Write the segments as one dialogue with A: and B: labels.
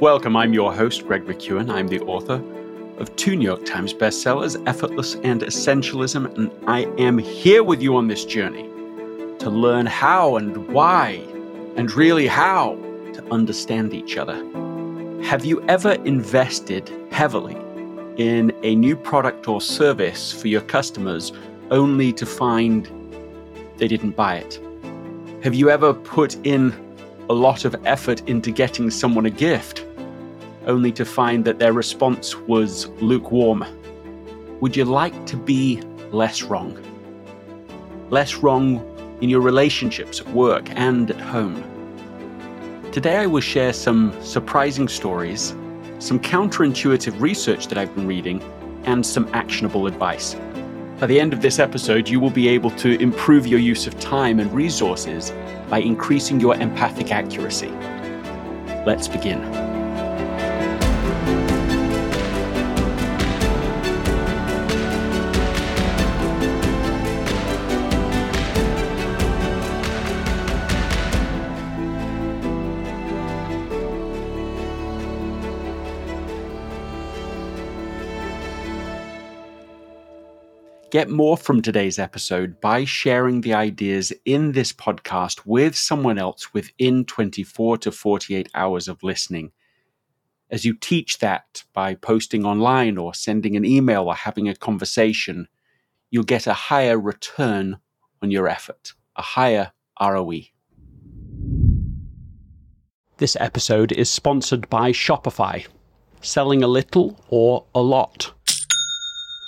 A: Welcome, I'm your host, Greg McKeown. I'm the author of two New York Times bestsellers, Effortless and Essentialism, and I am here with you on this journey to learn how and why, and really how to understand each other. Have you ever invested heavily in a new product or service for your customers only to find they didn't buy it? Have you ever put in a lot of effort into getting someone a gift only to find that their response was lukewarm? Would you like to be less wrong? Less wrong in your relationships at work and at home. Today, I will share some surprising stories, some counterintuitive research that I've been reading, and some actionable advice. By the end of this episode, you will be able to improve your use of time and resources by increasing your empathic accuracy. Let's begin. Get more from today's episode by sharing the ideas in this podcast with someone else within 24 to 48 hours of listening. As you teach that by posting online or sending an email or having a conversation, you'll get a higher return on your effort, a higher ROE. This episode is sponsored by Shopify. Selling a little or a lot.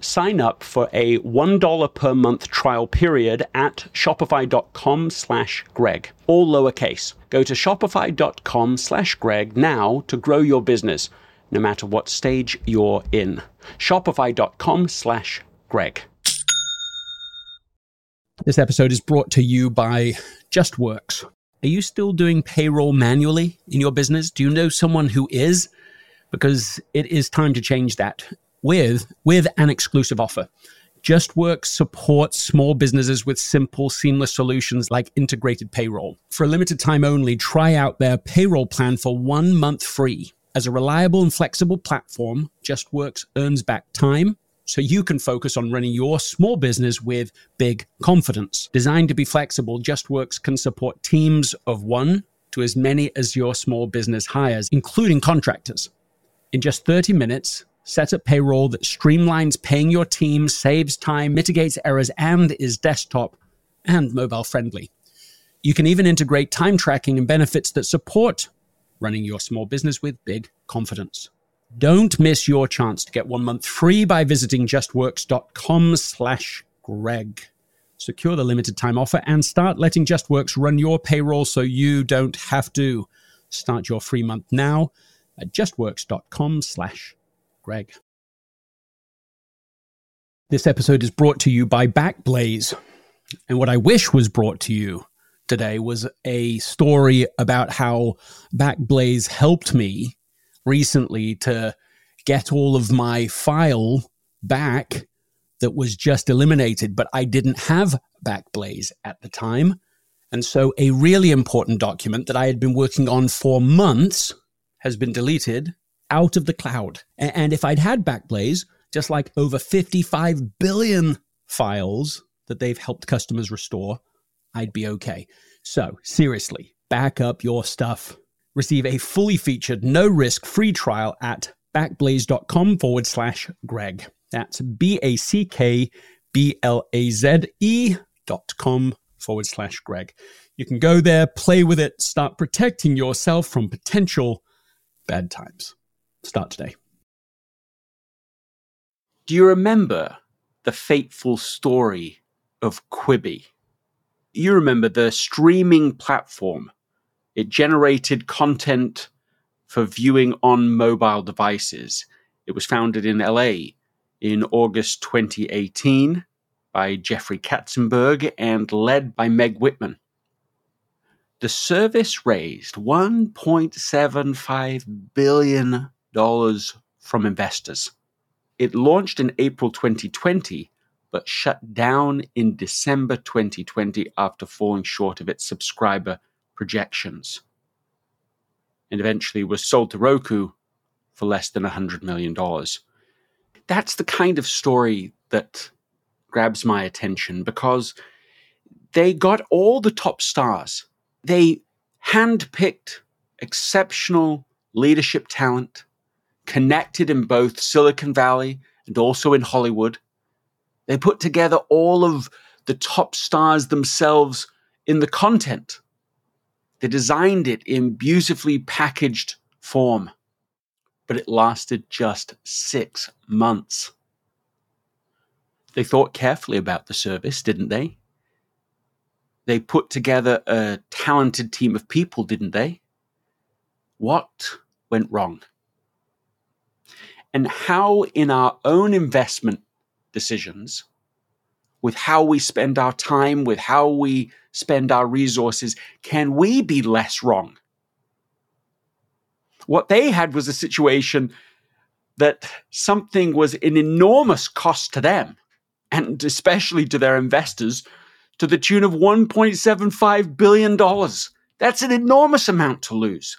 A: sign up for a $1 per month trial period at shopify.com slash greg all lowercase. Go to shopify.com slash greg now to grow your business no matter what stage you're in. Shopify.com slash greg. This episode is brought to you by justworks. Are you still doing payroll manually in your business? Do you know someone who is? Because it is time to change that with with an exclusive offer. JustWorks supports small businesses with simple, seamless solutions like integrated payroll. For a limited time only, try out their payroll plan for one month free. As a reliable and flexible platform, JustWorks earns back time so you can focus on running your small business with big confidence. Designed to be flexible, JustWorks can support teams of one to as many as your small business hires, including contractors. In just 30 minutes, Set up payroll that streamlines paying your team, saves time, mitigates errors, and is desktop and mobile friendly. You can even integrate time tracking and benefits that support running your small business with big confidence. Don't miss your chance to get one month free by visiting justworks.com slash Greg. Secure the limited time offer and start letting JustWorks run your payroll so you don't have to. Start your free month now at justworks.com slash Greg. This episode is brought to you by Backblaze. And what I wish was brought to you today was a story about how Backblaze helped me recently to get all of my file back that was just eliminated, but I didn't have Backblaze at the time. And so a really important document that I had been working on for months has been deleted out of the cloud. And if I'd had Backblaze, just like over 55 billion files that they've helped customers restore, I'd be okay. So, seriously, back up your stuff. Receive a fully featured, no risk free trial at backblaze.com forward slash Greg. That's B A C K B L A Z E dot com forward slash Greg. You can go there, play with it, start protecting yourself from potential bad times. Start today. Do you remember the fateful story of Quibi? You remember the streaming platform. It generated content for viewing on mobile devices. It was founded in LA in August 2018 by Jeffrey Katzenberg and led by Meg Whitman. The service raised $1.75 billion from investors. It launched in April 2020, but shut down in December 2020 after falling short of its subscriber projections. And eventually was sold to Roku for less than $100 million. That's the kind of story that grabs my attention because they got all the top stars. They handpicked exceptional leadership talent connected in both Silicon Valley and also in Hollywood. They put together all of the top stars themselves in the content. They designed it in beautifully packaged form, but it lasted just six months. They thought carefully about the service, didn't they? They put together a talented team of people, didn't they? What went wrong? And how in our own investment decisions, with how we spend our time, with how we spend our resources, can we be less wrong? What they had was a situation that something was an enormous cost to them, and especially to their investors, to the tune of $1.75 billion. That's an enormous amount to lose.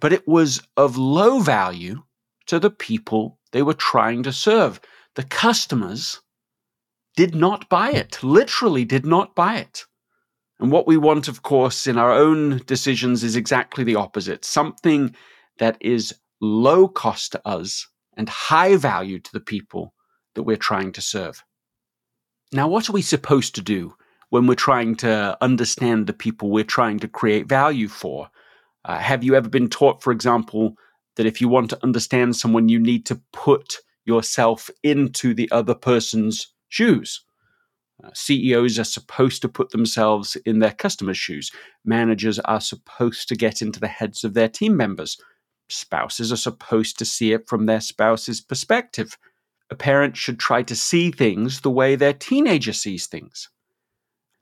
A: But it was of low value to the people they were trying to serve. The customers did not buy it, literally did not buy it. And what we want, of course, in our own decisions is exactly the opposite something that is low cost to us and high value to the people that we're trying to serve. Now, what are we supposed to do when we're trying to understand the people we're trying to create value for? Uh, have you ever been taught, for example, that if you want to understand someone, you need to put yourself into the other person's shoes. Uh, CEOs are supposed to put themselves in their customers' shoes. Managers are supposed to get into the heads of their team members. Spouses are supposed to see it from their spouse's perspective. A parent should try to see things the way their teenager sees things.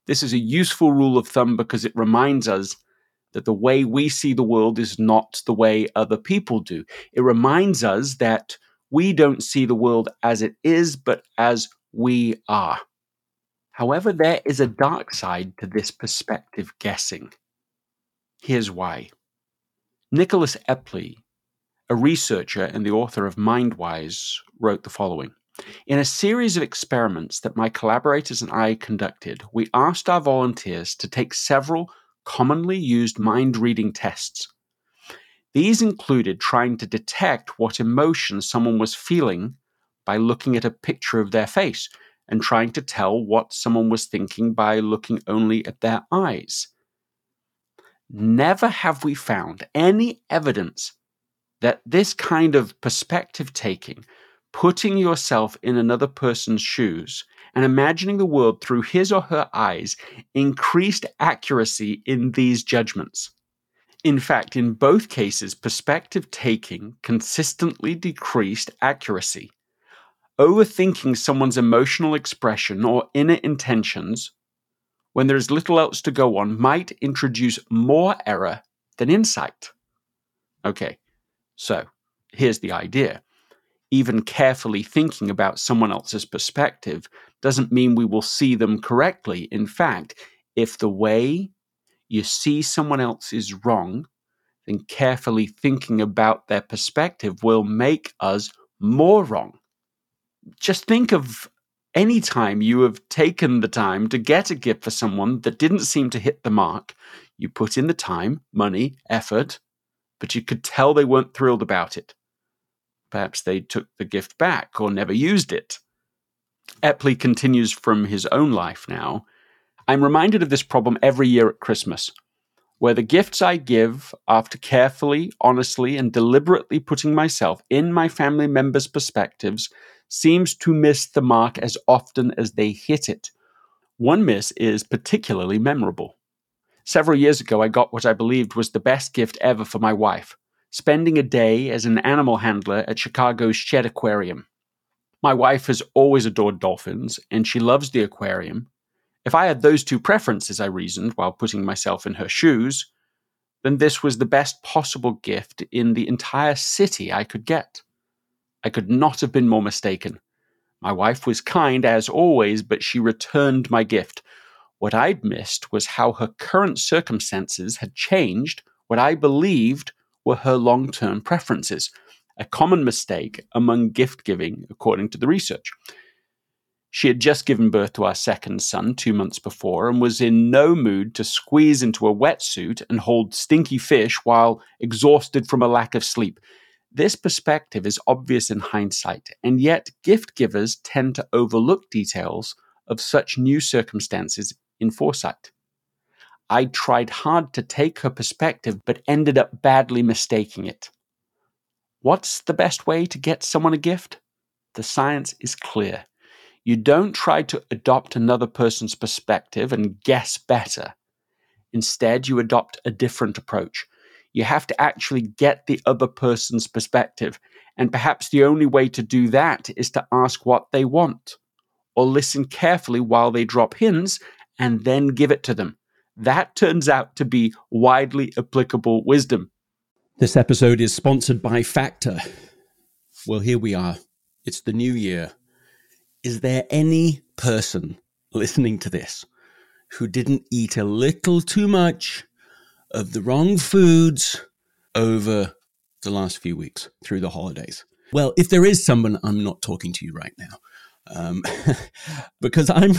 A: This is a useful rule of thumb because it reminds us that the way we see the world is not the way other people do. It reminds us that we don't see the world as it is, but as we are. However, there is a dark side to this perspective guessing. Here's why. Nicholas Epley, a researcher and the author of Mindwise, wrote the following. In a series of experiments that my collaborators and I conducted, we asked our volunteers to take several commonly used mind reading tests. These included trying to detect what emotion someone was feeling by looking at a picture of their face and trying to tell what someone was thinking by looking only at their eyes. Never have we found any evidence that this kind of perspective taking, putting yourself in another person's shoes, and imagining the world through his or her eyes increased accuracy in these judgments. In fact, in both cases, perspective taking consistently decreased accuracy. Overthinking someone's emotional expression or inner intentions when there is little else to go on might introduce more error than insight. Okay, so here's the idea even carefully thinking about someone else's perspective doesn't mean we will see them correctly. In fact, if the way you see someone else is wrong, then carefully thinking about their perspective will make us more wrong. Just think of any time you have taken the time to get a gift for someone that didn't seem to hit the mark. You put in the time, money, effort, but you could tell they weren't thrilled about it. Perhaps they took the gift back or never used it. Epley continues from his own life now. I'm reminded of this problem every year at Christmas, where the gifts I give, after carefully, honestly, and deliberately putting myself in my family members' perspectives, seems to miss the mark as often as they hit it. One miss is particularly memorable. Several years ago, I got what I believed was the best gift ever for my wife spending a day as an animal handler at Chicago's Shedd Aquarium. My wife has always adored dolphins, and she loves the aquarium. If I had those two preferences, I reasoned while putting myself in her shoes, then this was the best possible gift in the entire city I could get. I could not have been more mistaken. My wife was kind as always, but she returned my gift. What I'd missed was how her current circumstances had changed what I believed were her long term preferences, a common mistake among gift giving, according to the research. She had just given birth to our second son two months before and was in no mood to squeeze into a wetsuit and hold stinky fish while exhausted from a lack of sleep. This perspective is obvious in hindsight, and yet gift givers tend to overlook details of such new circumstances in foresight. I tried hard to take her perspective, but ended up badly mistaking it. What's the best way to get someone a gift? The science is clear. You don't try to adopt another person's perspective and guess better. Instead, you adopt a different approach. You have to actually get the other person's perspective. And perhaps the only way to do that is to ask what they want, or listen carefully while they drop hints and then give it to them. That turns out to be widely applicable wisdom.
B: This episode is sponsored by Factor. Well, here we are. It's the new year. Is there any person listening to this who didn't eat a little too much of the wrong foods over the last few weeks through the holidays? Well, if there is someone, I'm not talking to you right now. Um, because I'm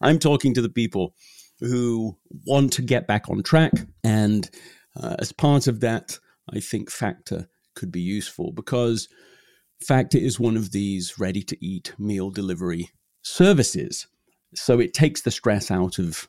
B: I'm talking to the people who want to get back on track. And uh, as part of that, I think Factor could be useful because Factor is one of these ready to eat meal delivery services. So it takes the stress out of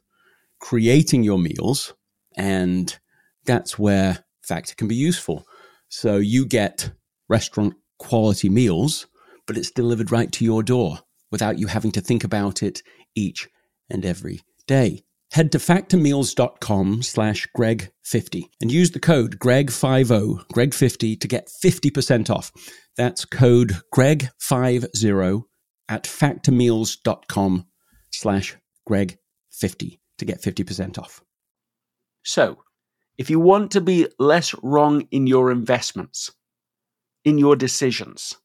B: creating your meals, and that's where Factor can be useful. So you get restaurant quality meals, but it's delivered right to your door without you having to think about it each and every day head to factormeals.com slash greg50 and use the code greg50 greg50 to get 50% off. That's code greg50 at factormeals.com slash greg50 to get 50% off.
A: So if you want to be less wrong in your investments in your decisions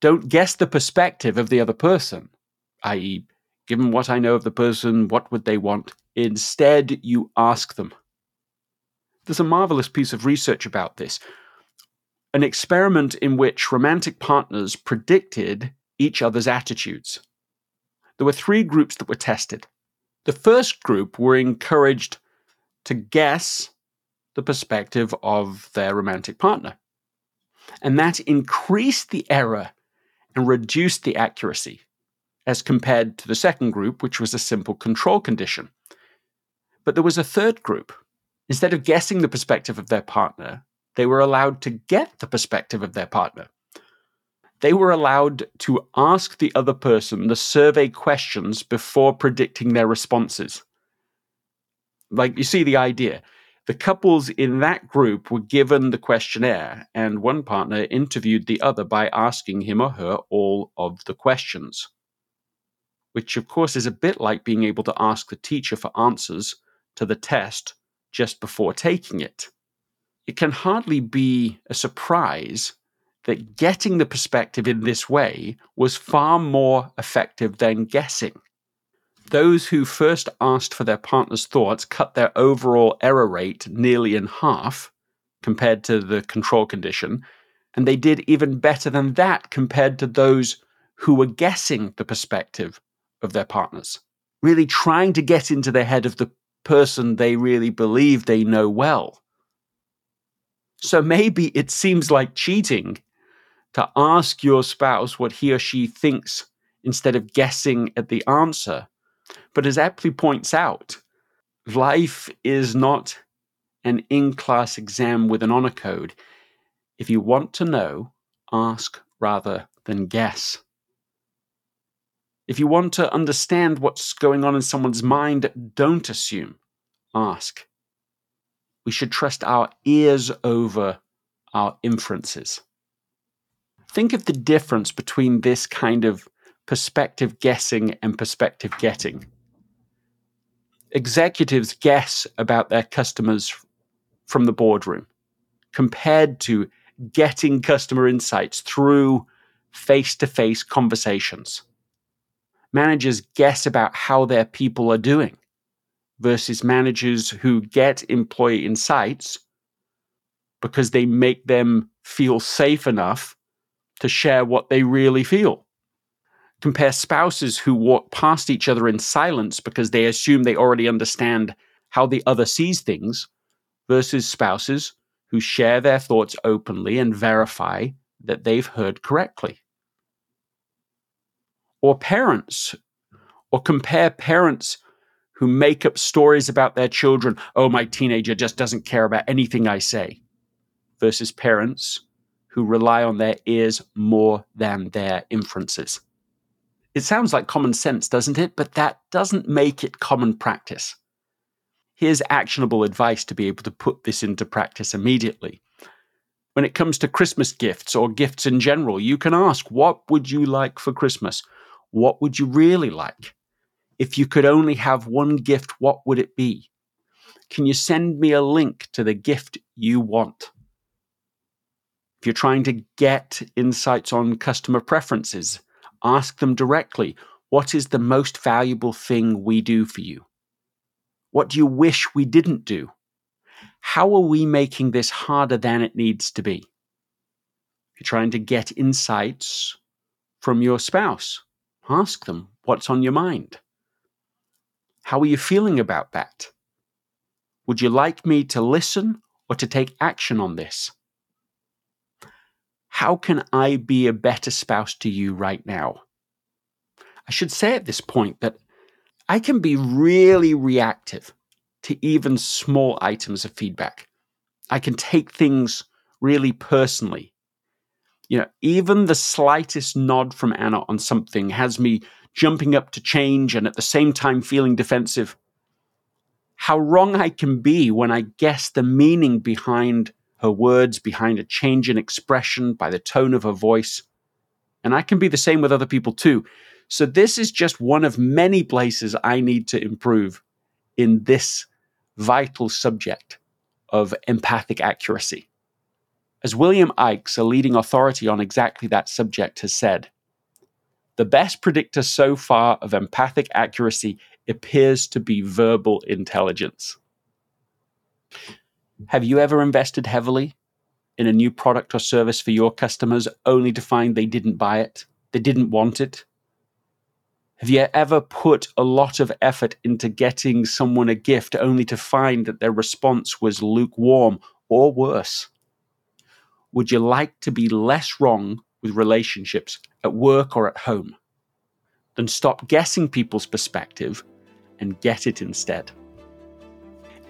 A: don't guess the perspective of the other person i.e Given what I know of the person, what would they want? Instead, you ask them. There's a marvelous piece of research about this. An experiment in which romantic partners predicted each other's attitudes. There were three groups that were tested. The first group were encouraged to guess the perspective of their romantic partner. And that increased the error and reduced the accuracy as compared to the second group, which was a simple control condition. But there was a third group. Instead of guessing the perspective of their partner, they were allowed to get the perspective of their partner. They were allowed to ask the other person the survey questions before predicting their responses. Like, you see the idea. The couples in that group were given the questionnaire, and one partner interviewed the other by asking him or her all of the questions which of course is a bit like being able to ask the teacher for answers to the test just before taking it. It can hardly be a surprise that getting the perspective in this way was far more effective than guessing. Those who first asked for their partner's thoughts cut their overall error rate nearly in half compared to the control condition, and they did even better than that compared to those who were guessing the perspective of their partners, really trying to get into the head of the person they really believe they know well. So maybe it seems like cheating to ask your spouse what he or she thinks instead of guessing at the answer. But as Epley points out, life is not an in class exam with an honor code. If you want to know, ask rather than guess. If you want to understand what's going on in someone's mind, don't assume, ask. We should trust our ears over our inferences. Think of the difference between this kind of perspective guessing and perspective getting. Executives guess about their customers from the boardroom compared to getting customer insights through face to face conversations managers guess about how their people are doing versus managers who get employee insights because they make them feel safe enough to share what they really feel. Compare spouses who walk past each other in silence because they assume they already understand how the other sees things versus spouses who share their thoughts openly and verify that they've heard correctly or parents, or compare parents who make up stories about their children. Oh, my teenager just doesn't care about anything I say, versus parents who rely on their ears more than their inferences. It sounds like common sense, doesn't it? But that doesn't make it common practice. Here's actionable advice to be able to put this into practice immediately. When it comes to Christmas gifts or gifts in general, you can ask, What would you like for Christmas? What would you really like? If you could only have one gift, what would it be? Can you send me a link to the gift you want? If you're trying to get insights on customer preferences, ask them directly what is the most valuable thing we do for you? What do you wish we didn't do? How are we making this harder than it needs to be? If you're trying to get insights from your spouse, Ask them what's on your mind. How are you feeling about that? Would you like me to listen or to take action on this? How can I be a better spouse to you right now? I should say at this point that I can be really reactive to even small items of feedback. I can take things really personally you know, even the slightest nod from Anna on something has me jumping up to change and at the same time feeling defensive. How wrong I can be when I guess the meaning behind her words, behind a change in expression, by the tone of her voice. And I can be the same with other people too. So, this is just one of many places I need to improve in this vital subject of empathic accuracy. As William Ickes, a leading authority on exactly that subject, has said, the best predictor so far of empathic accuracy appears to be verbal intelligence. Have you ever invested heavily in a new product or service for your customers only to find they didn't buy it? They didn't want it? Have you ever put a lot of effort into getting someone a gift only to find that their response was lukewarm or worse? Would you like to be less wrong with relationships at work or at home? Then stop guessing people's perspective and get it instead.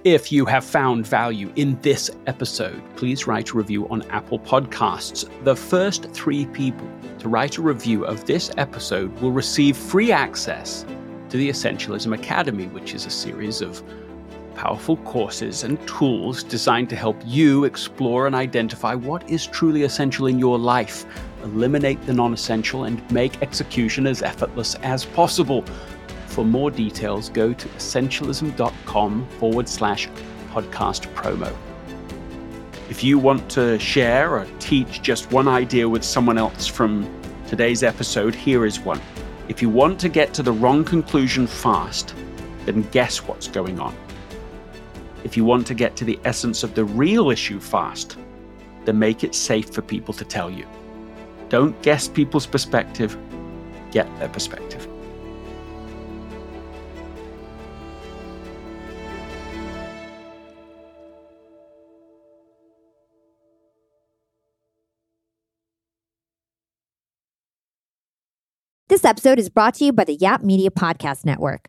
A: If you have found value in this episode, please write a review on Apple Podcasts. The first three people to write a review of this episode will receive free access to the Essentialism Academy, which is a series of powerful courses and tools designed to help you explore and identify what is truly essential in your life, eliminate the non essential, and make execution as effortless as possible. For more details, go to essentialism.com forward slash podcast promo. If you want to share or teach just one idea with someone else from today's episode, here is one. If you want to get to the wrong conclusion fast, then guess what's going on. If you want to get to the essence of the real issue fast, then make it safe for people to tell you. Don't guess people's perspective, get their perspective.
C: This episode is brought to you by the Yap Media Podcast Network.